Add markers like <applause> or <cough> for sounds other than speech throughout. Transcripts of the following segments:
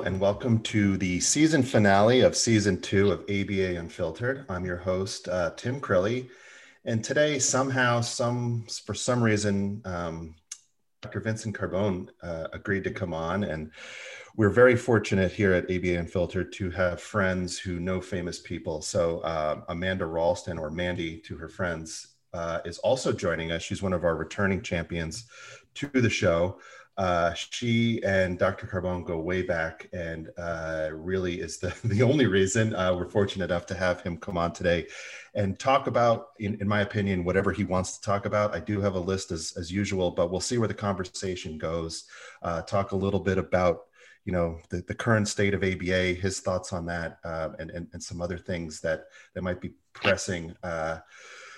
And welcome to the season finale of season two of ABA Unfiltered. I'm your host, uh, Tim Crilly. And today, somehow, some for some reason, um, Dr. Vincent Carbone uh, agreed to come on. And we're very fortunate here at ABA Unfiltered to have friends who know famous people. So, uh, Amanda Ralston, or Mandy to her friends, uh, is also joining us. She's one of our returning champions to the show. Uh, she and Dr. Carbone go way back, and uh, really is the, <laughs> the only reason uh, we're fortunate enough to have him come on today and talk about, in, in, my opinion, whatever he wants to talk about. I do have a list as, as usual, but we'll see where the conversation goes. Uh, talk a little bit about you know the, the current state of ABA, his thoughts on that, uh, and, and, and some other things that that might be pressing uh,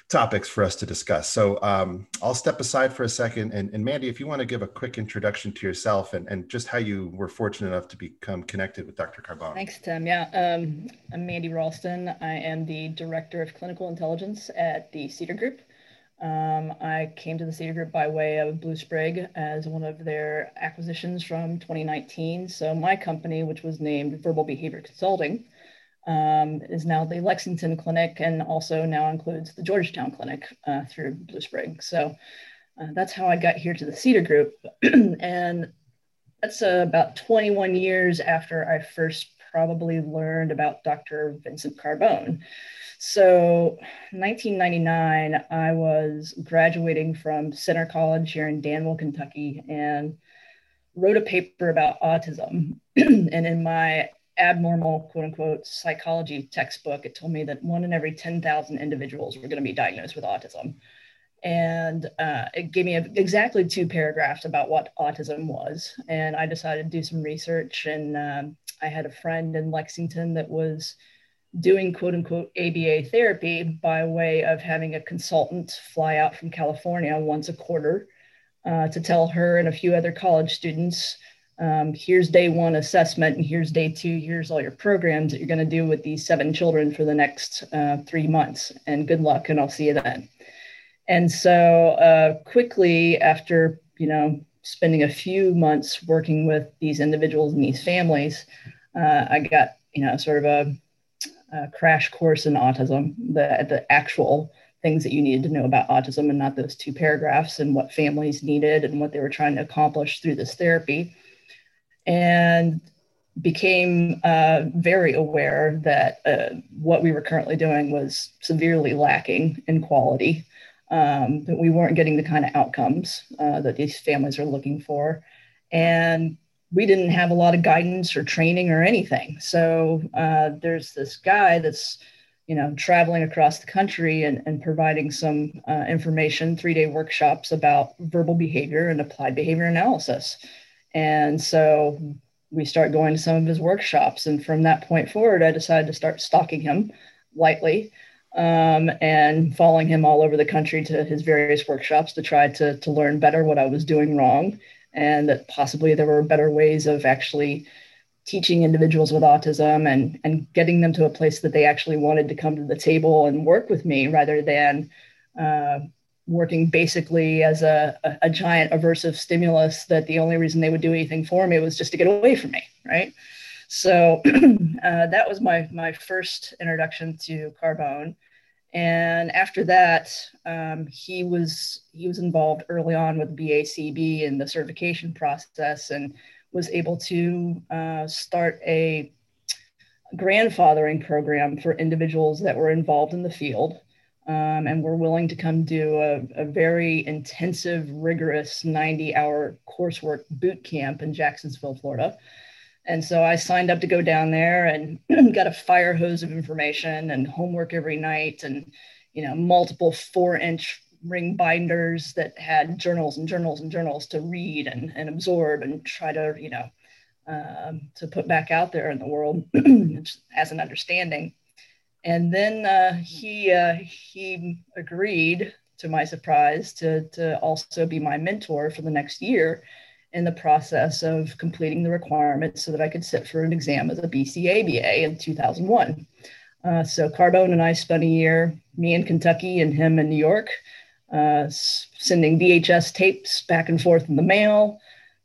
topics for us to discuss. So um, I'll step aside for a second. And, and, Mandy, if you want to give a quick introduction to yourself and, and just how you were fortunate enough to become connected with Dr. Carbone. Thanks, Tim. Yeah, um, I'm Mandy Ralston. I am the Director of Clinical Intelligence at the Cedar Group. Um, I came to the Cedar Group by way of Blue Sprig as one of their acquisitions from 2019. So my company, which was named Verbal Behavior Consulting, um, is now the Lexington Clinic and also now includes the Georgetown Clinic uh, through Blue Sprig. So uh, that's how I got here to the Cedar Group. <clears throat> and that's uh, about 21 years after I first probably learned about Dr. Vincent Carbone. So 1999, I was graduating from Centre College here in Danville, Kentucky, and wrote a paper about autism. <clears throat> and in my abnormal quote unquote psychology textbook, it told me that one in every 10,000 individuals were going to be diagnosed with autism. And uh, it gave me a, exactly two paragraphs about what autism was. And I decided to do some research. And um, I had a friend in Lexington that was doing quote unquote ABA therapy by way of having a consultant fly out from California once a quarter uh, to tell her and a few other college students um, here's day one assessment and here's day two here's all your programs that you're going to do with these seven children for the next uh, three months and good luck and i'll see you then. And so uh, quickly after you know spending a few months working with these individuals and these families uh, i got you know sort of a, a crash course in autism the, the actual things that you needed to know about autism and not those two paragraphs and what families needed and what they were trying to accomplish through this therapy and became uh, very aware that uh, what we were currently doing was severely lacking in quality, um, that we weren't getting the kind of outcomes uh, that these families are looking for. And we didn't have a lot of guidance or training or anything. So uh, there's this guy that's you know, traveling across the country and, and providing some uh, information, three day workshops about verbal behavior and applied behavior analysis. And so we start going to some of his workshops. And from that point forward, I decided to start stalking him lightly um, and following him all over the country to his various workshops to try to, to learn better what I was doing wrong and that possibly there were better ways of actually teaching individuals with autism and, and getting them to a place that they actually wanted to come to the table and work with me rather than uh, working basically as a, a, a, giant aversive stimulus that the only reason they would do anything for me was just to get away from me right? So <clears throat> uh, that was my my first introduction to carbone. And after that um, he was he was involved early on with bacb and the certification process and was able to uh, start a grandfathering program for individuals that were involved in the field um, and we're willing to come do a, a very intensive, rigorous 90 hour coursework boot camp in Jacksonville, Florida. And so I signed up to go down there and <clears throat> got a fire hose of information and homework every night and, you know, multiple four inch ring binders that had journals and journals and journals to read and, and absorb and try to, you know, um, to put back out there in the world <clears throat> as an understanding. And then uh, he uh, he agreed, to my surprise, to to also be my mentor for the next year, in the process of completing the requirements so that I could sit for an exam as a BCABA in 2001. Uh, so Carbone and I spent a year, me in Kentucky and him in New York, uh, sending VHS tapes back and forth in the mail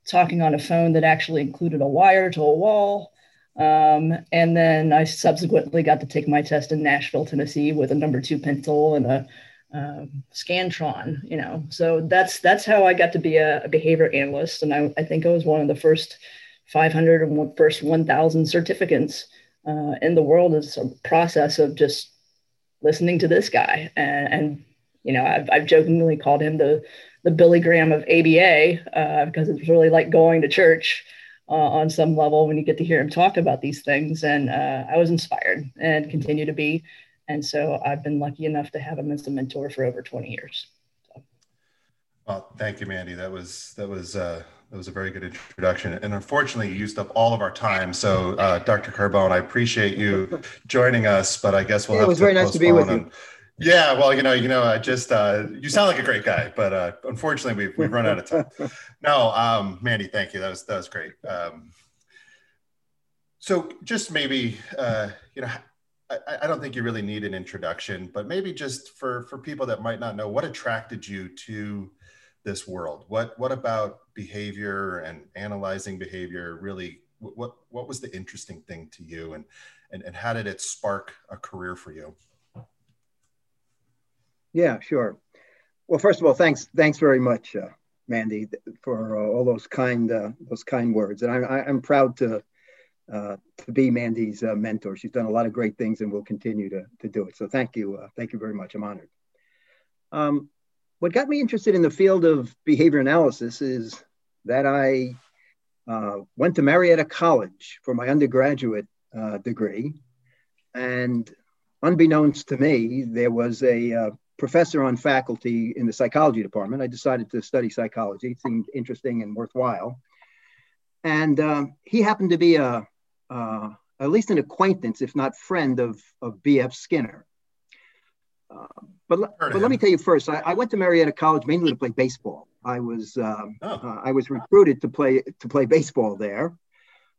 talking on a phone that actually included a wire to a wall. Um, and then I subsequently got to take my test in Nashville, Tennessee, with a number two pencil and a um, Scantron. You know, so that's that's how I got to be a, a behavior analyst, and I, I, think I was one of the first 500 and first 1,000 certificates uh, in the world. Is a process of just listening to this guy, and, and you know, I've, I've jokingly called him the the Billy Graham of ABA uh, because it's really like going to church uh, on some level when you get to hear him talk about these things. And uh, I was inspired and continue to be. And so I've been lucky enough to have him as a mentor for over 20 years. So. Well, thank you, Mandy. That was that was uh, that was a very good introduction. And unfortunately, you used up all of our time. So, uh, Dr. Carbone, I appreciate you joining us, but I guess we'll yeah, have it was very nice to be with you. Yeah, well, you know, you know, I just uh, you sound like a great guy, but uh, unfortunately, we've, we've run out of time. <laughs> No, um, Mandy, thank you. That was that was great. Um, so, just maybe, uh, you know, I, I don't think you really need an introduction, but maybe just for for people that might not know, what attracted you to this world? What what about behavior and analyzing behavior really? What what was the interesting thing to you, and and and how did it spark a career for you? Yeah, sure. Well, first of all, thanks, thanks very much, uh, Mandy, for uh, all those kind, uh, those kind words. And I, am I'm proud to, uh, to be Mandy's uh, mentor. She's done a lot of great things and will continue to, to do it. So thank you, uh, thank you very much. I'm honored. Um, what got me interested in the field of behavior analysis is that I went to Marietta College for my undergraduate degree, and unbeknownst to me, there was a professor on faculty in the psychology department. I decided to study psychology. It seemed interesting and worthwhile. And um, he happened to be a, uh, at least an acquaintance, if not friend, of, of B.F. Skinner. Uh, but, but let me tell you first, I, I, went to Marietta College mainly to play baseball. I was um, oh. uh, I was recruited to play to play baseball there.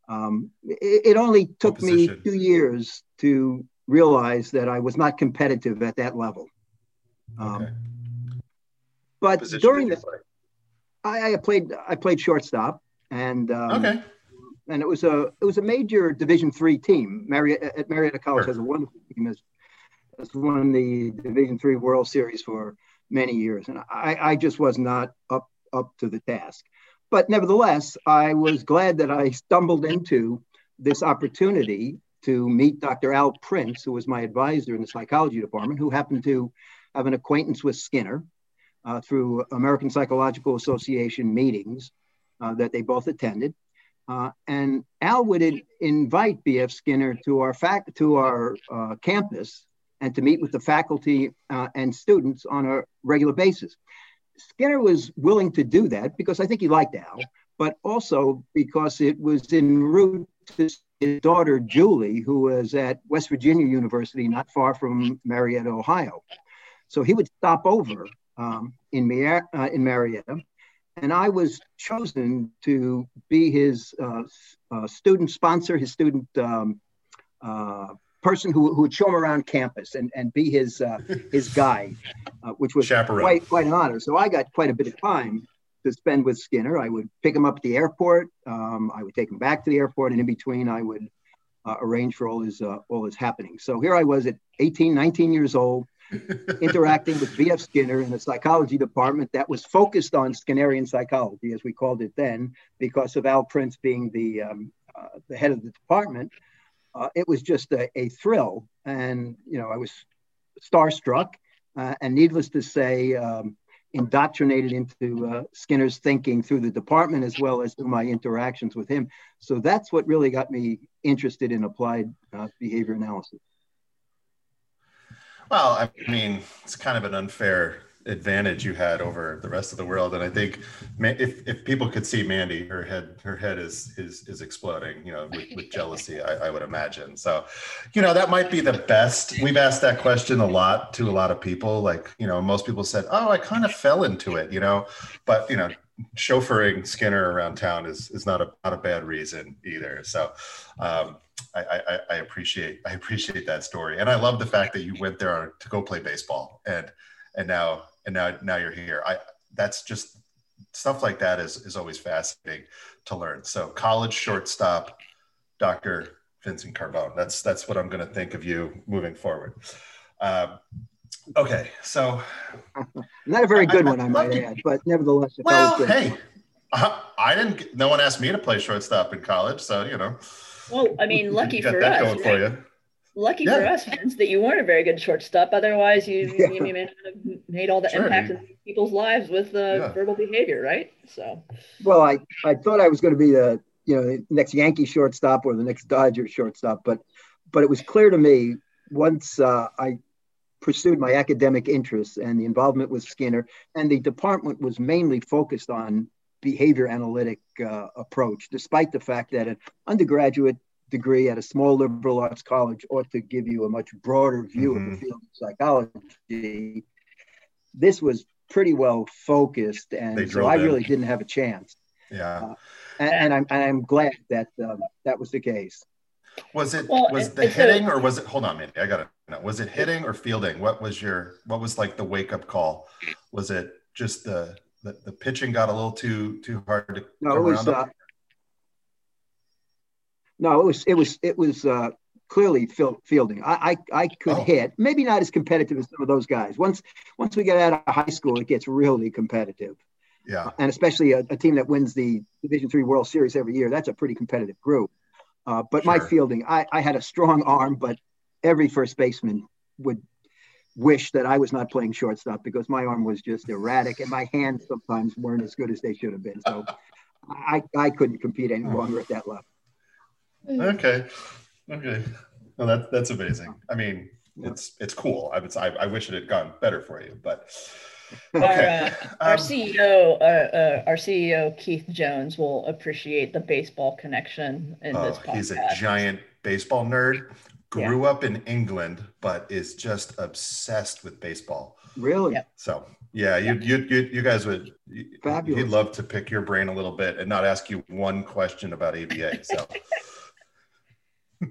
Um, it, it, only took me two years to realize that I was not competitive at that level. Um, okay. But during the, I, I, played I played shortstop, and um, okay, and it was a it was a major Division three team. Marietta at Marietta College sure. has a wonderful team. Has, has won the Division three World Series for many years, and I, I just was not up up to the task. But nevertheless, I was glad that I stumbled into this opportunity to meet Dr. Al Prince, who was my advisor in the psychology department, who happened to have an acquaintance with Skinner uh, through American Psychological Association meetings uh, that they both attended. Uh, and Al would in- invite B.F. Skinner to our fac- to our uh, campus and to meet with the faculty uh, and students on a regular basis. Skinner was willing to do that because I think he liked Al, but also because it was en route to his daughter Julie, who was at West Virginia University, not far from Marietta, Ohio. So he would stop over um, in, Mar- uh, in Marietta, and I was chosen to be his uh, uh, student sponsor, his student um, uh, person who, who would show him around campus and, and be his uh, his guide, uh, which was quite quite an honor. So I got quite a bit of time to spend with Skinner. I would pick him up at the airport. Um, I would take him back to the airport, and in between, I would arrange for all his all his happenings. So here I was at 18, 19 years old interacting with B.F. Skinner in the psychology department that was focused on Skinnerian psychology, as we called it then, because of Al Prince being the, um, uh, the head of the department. Uh, it was just a, a, thrill. And, you know, I was starstruck uh, and needless to say, um, indoctrinated into uh, Skinner's thinking through the department as well as through my interactions with him. So that's what really got me interested in applied uh, behavior analysis. Well, I mean, it's kind of an unfair advantage you had over the rest of the world, and I think if, if people could see Mandy, her head her head is is is exploding, you know, with, with jealousy. I, I would imagine. So, you know, that might be the best. We've asked that question a lot to a lot of people. Like, you know, most people said, "Oh, I kind of fell into it," you know, but you know, chauffeuring Skinner around town is is not a not a bad reason either. So. Um, I, I, I, appreciate I appreciate that story, and I love the fact that you went there to go play baseball, and and now and now now you're here. I that's just stuff like that is is always fascinating to learn. So college shortstop, Dr. Vincent Carbone. That's that's what I'm going to think of you moving forward. Um, okay, so <laughs> not a very good I, one, I might add, but nevertheless, well, hey, I, I, didn't. No one asked me to play shortstop in college, so you know. Well, I mean, lucky for us. Going right? for you. Lucky yeah. for us, Vince, that you weren't a very good shortstop. Otherwise, you, <laughs> yeah. you may not have made all the sure, impact in people's lives with uh, yeah. verbal behavior, right? So. Well, I I thought I was going to be the you know the next Yankee shortstop or the next Dodger shortstop, but but it was clear to me once uh, I pursued my academic interests and the involvement with Skinner, and the department was mainly focused on behavior analytic uh, approach, despite the fact that an undergraduate degree at a small liberal arts college ought to give you a much broader view mm-hmm. of the mm-hmm. field of psychology. This was pretty well focused, and so I in. really didn't have a chance. Yeah, uh, and, and, I'm and I'm glad that um, that was the case. Was it well, was the hitting a, or was it? Hold on, Mandy, I got to know. Was it hitting or fielding? What was your what was like the wake up call? Was it just the the, the pitching got a little too too hard to no it was uh, no it was it was it was uh, clearly fielding. I, I i could oh. hit maybe not as competitive as some of those guys. Once once we get out of high school it gets really competitive. Yeah. And especially a, a team that wins the division three world series every year that's a pretty competitive group. Uh, but sure. my fielding I, I had a strong arm but every first baseman would wish that I was not playing shortstop because my arm was just erratic and my hands sometimes weren't as good as they should have been. So I, I couldn't compete any longer at that level. Okay. Okay. Well, that, that's amazing. I mean, it's it's cool. I would I, I wish it had gone better for you, but okay. Our, uh, our um, CEO, uh, uh, our CEO Keith Jones will appreciate the baseball connection in oh, this podcast. He's a giant baseball nerd grew yeah. up in England, but is just obsessed with baseball. Really? So yeah, you, you you you guys would Fabulous. he'd love to pick your brain a little bit and not ask you one question about ABA. So <laughs>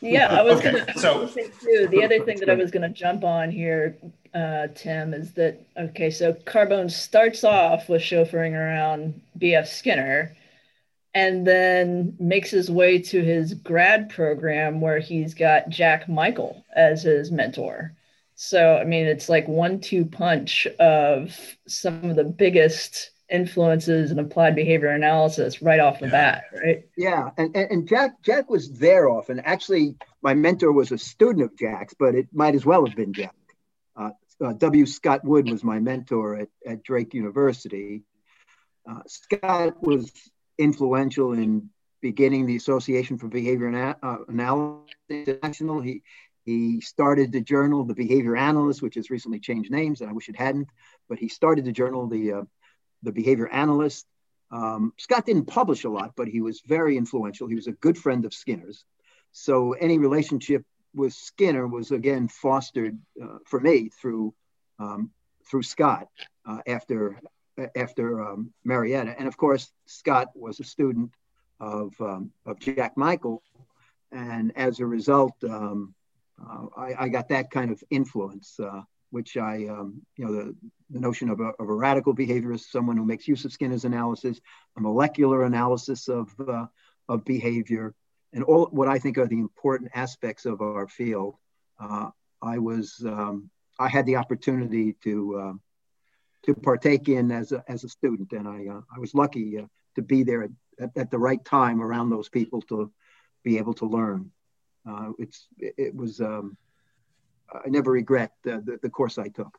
yeah, I was okay, gonna so too. The other thing that I was gonna jump on here, uh, Tim, is that okay, so Carbone starts off with chauffeuring around BF Skinner and then makes his way to his grad program where he's got Jack Michael as his mentor. So, I mean, it's like one two punch of some of the biggest influences in applied behavior analysis right off the yeah. bat, right? Yeah. And, and, and, Jack, Jack was there often. Actually, my mentor was a student of Jack's, but it might as well have been Jack. Uh, uh, W. Scott Wood was my mentor at, at Drake University. Uh, Scott was influential in beginning the Association for Behavior Ana- uh, Analysis International. He he started the journal, the Behavior Analyst, which has recently changed names, and I wish it hadn't. But he started the journal, the uh, the Behavior Analyst. Um, Scott didn't publish a lot, but he was very influential. He was a good friend of Skinner's, so any relationship with Skinner was again fostered uh, for me through um, through Scott uh, after after um, Marietta. And of course, Scott was a student of, um, of Jack Michael. And as a result, um, uh, I, I, got that kind of influence, uh, which I, um, you know, the, the notion of a, of a, radical behaviorist, someone who makes use of Skinner's analysis, a molecular analysis of, uh, of behavior, and all what I think are the important aspects of our field. Uh, I was, um, I had the opportunity to uh, to partake in as a, as a student. And I, uh, I was lucky uh, to be there at, at, at, the right time around those people to be able to learn. Uh, it's, it, was, um, I never regret the, the, the, course I took.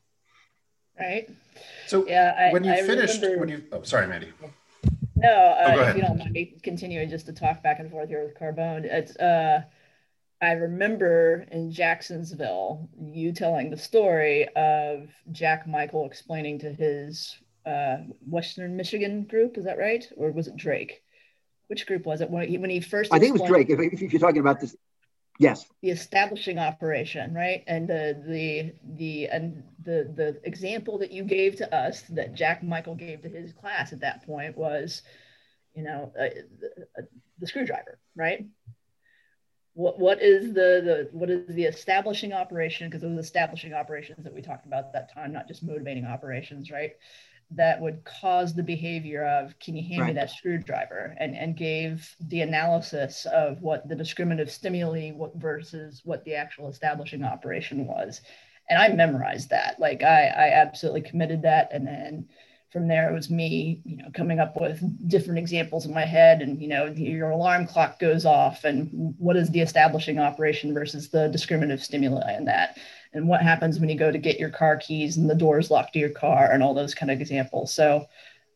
Right. So yeah, I, when you I finished, remember, when you, oh, sorry, Mandy. No, uh, oh, if you don't mind me continuing just to talk back and forth here with Carbone, it's, uh, I remember in Jacksonville you telling the story of Jack Michael explaining to his uh, Western Michigan group. Is that right, or was it Drake? Which group was it when he when he first? I think it was Drake. If, if you're talking about this, yes. The establishing operation, right, and the the the and the the example that you gave to us that Jack Michael gave to his class at that point was, you know, uh, the, uh, the screwdriver, right? What what is the the what is the establishing operation? Because it was establishing operations that we talked about at that time not just motivating operations right? That would cause the behavior of can you hand Right. me that screwdriver? And and gave the analysis of what the discriminative stimuli what versus what the actual establishing operation was. And i memorized that. Like i i absolutely committed that and then from there it was me you know coming up with different examples in my head and you know your alarm clock goes off and what is the establishing operation versus the discriminative stimuli in that? And what happens when you go to get your car keys and the doors locked to your car and all those kind of examples. So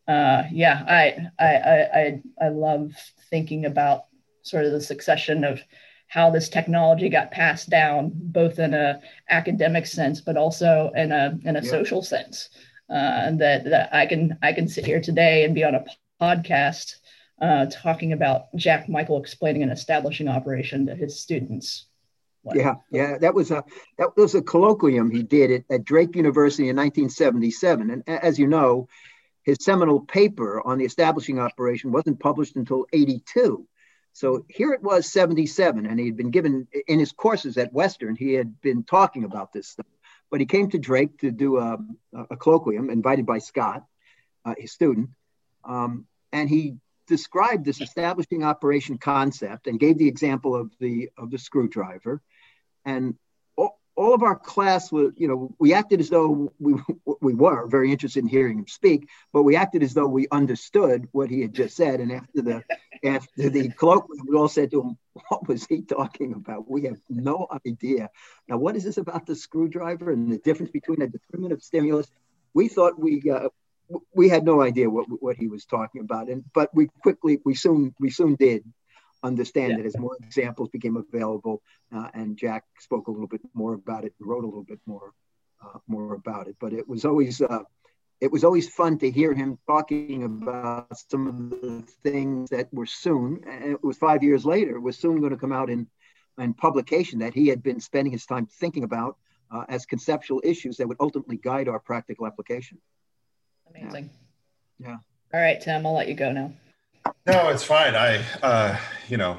uh, yeah I, I i i love thinking about sort of the succession of how this technology got passed down both in a academic sense but also in a in a Yeah. social sense uh, that, that I can I can sit here today and be on a podcast uh, talking about Jack Michael explaining an establishing operation to his students. What- Yeah, yeah, that was a that was a colloquium he did at, at Drake University in 1977. And as you know, his seminal paper on the establishing operation wasn't published until 82. So here it was 77, and he had been given in his courses at Western, he had been talking about this stuff. But he came to Drake to do a, a colloquium invited by Scott, uh, his student, um, and he described this establishing operation concept and gave the example of the of the screwdriver. And all, of our class was you know we acted as though we we were very interested in hearing him speak but we acted as though we understood what he had just said. And after the after the colloquium we all said to him what was he talking about? We have no idea. Now what is this about the screwdriver and the difference between a discriminative stimulus? We thought we uh, we had no idea what what he was talking about. And but we quickly we soon we soon did understand Yeah. that as more examples became available uh, and Jack spoke a little bit more about it and wrote a little bit more uh, more about it. But it was always uh, it was always fun to hear him talking about some of the things that were soon. And it was five years later. Was soon going to come out in in publication that he had been spending his time thinking about uh, as conceptual issues that would ultimately guide our practical application. Amazing. Yeah. All right, Tim, I'll let you go now. No, it's fine. I, uh, you know,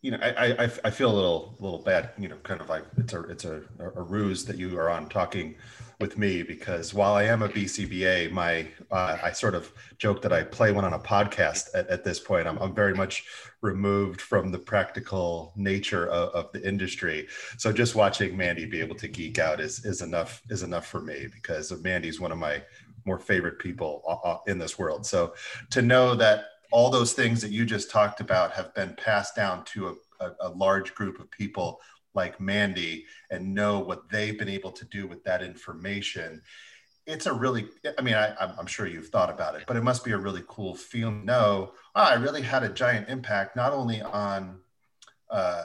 you know, I, I, I feel a little, little bad. You know, kind of like it's a, it's a, a ruse that you are on talking with me because while I am a BCBA, my, uh, I sort of joke that I play one on a podcast at, at this point. I'm, I'm very much removed from the practical nature of, of the industry. So just watching Mandy be able to geek out is, is enough, is enough for me because Mandy's one of my more favorite people uh, uh, in this world. So to know that all those things that you just talked about have been passed down to a, a, a, large group of people like Mandy and know what they've been able to do with that information. It's a really, I mean, I, I'm sure you've thought about it, but it must be a really cool feeling. No, oh, I really had a giant impact, not only on uh,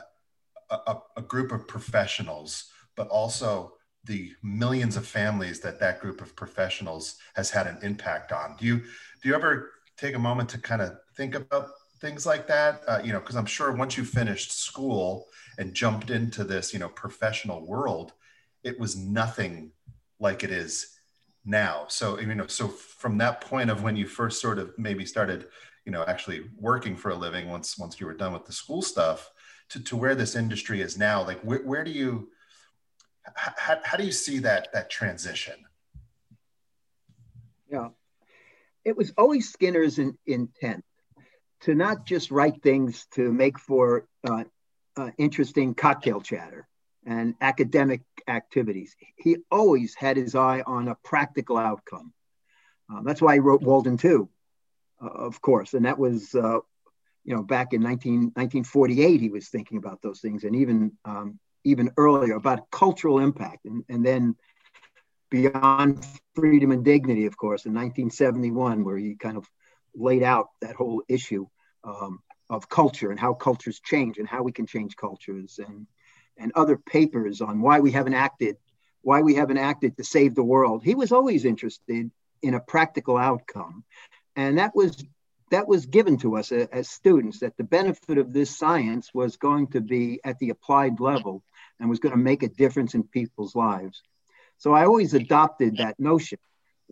a, a group of professionals, but also the millions of families that that group of professionals has had an impact on. Do you, do you ever take a moment to kind of think about things like that uh, you know because i'm sure once you finished school and jumped into this you know professional world it was nothing like it is now so you know so from that point of when you first sort of maybe started you know actually working for a living once once you were done with the school stuff to, to where this industry is now like where, where do you how, how do you see that that transition yeah it was always Skinner's in, intent to not just write things to make for uh, uh, interesting cocktail chatter and academic activities. He always had his eye on a practical outcome. Um, that's why he wrote Walden 2, uh, of course. And that was, uh, you know, back in 19, 1948, he was thinking about those things and even, um, even earlier about cultural impact. And, and then beyond freedom and dignity, of course, in 1971, where he kind of laid out that whole issue um, of culture and how cultures change and how we can change cultures and and other papers on why we haven't acted, why we haven't acted to save the world. He was always interested in a practical outcome, and that was that was given to us as students that the benefit of this science was going to be at the applied level and was going to make a difference in people's lives. So I always adopted that notion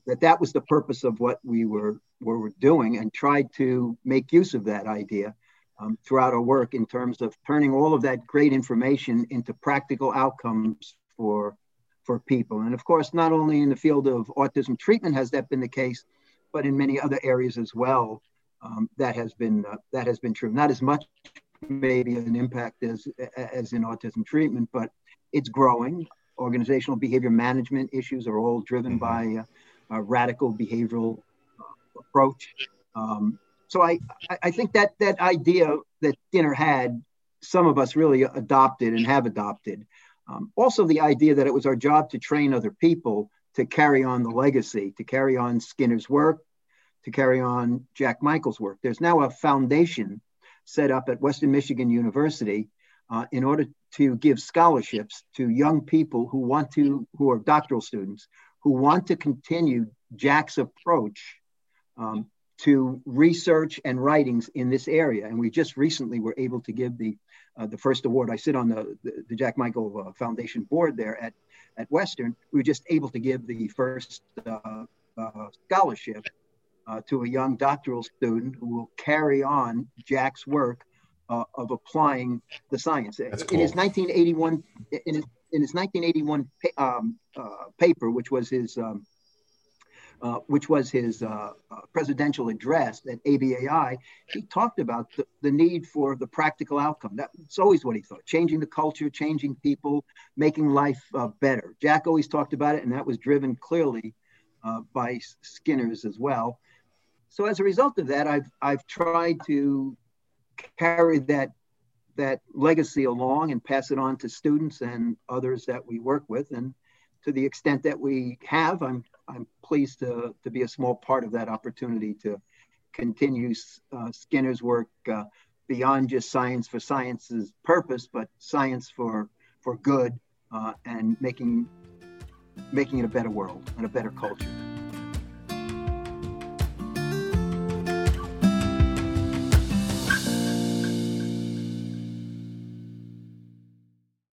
that that was the purpose of what we were, were doing and tried to make use of that idea um, throughout our work in terms of turning all of that great information into practical outcomes for, for people. And of course, not only in the field of autism treatment has that been the case, but in many other areas as well, um, that has been uh, that has been true. Not as much maybe an impact as as in autism treatment, but it's growing. Organizational behavior management issues are all driven mm-hmm. by uh, a radical behavioral approach. Um, so I, I think that that idea that Skinner had, some of us really adopted and have adopted. Um, also, the idea that it was our job to train other people to carry on the legacy, to carry on Skinner's work, to carry on Jack Michael's work. There's now a foundation set up at Western Michigan University uh, in order to give scholarships to young people who want to, who are doctoral students, who want to continue Jack's approach um, to research and writings in this area. And we just recently were able to give the uh, the first award. I sit on the, the, the Jack Michael uh, Foundation board there at, at Western. We were just able to give the first uh, uh scholarship uh, to a young doctoral student who will carry on Jack's work uh, of applying the science. That's cool. In his 1981, in his, in his 1981 um, uh, paper, which was his um, uh, which was his uh, uh, presidential address at ABAI, he talked about the, the, need for the practical outcome. That's always what he thought changing the culture, changing people, making life uh, better. Jack always talked about it, and that was driven clearly uh, by Skinner's as well. So as a result of that, I've I've tried to carry that that legacy along and pass it on to students and others that we work with. And to the extent that we have, I'm I'm pleased to to be a small part of that opportunity to continue uh, Skinner's work uh, beyond just science for science's purpose, but science for for good uh, and making making it a better world and a better culture.